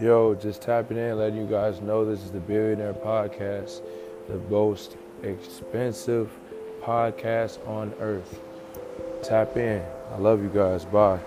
Yo, just tapping in, letting you guys know this is the Billionaire Podcast, the most expensive podcast on earth. Tap in. I love you guys. Bye.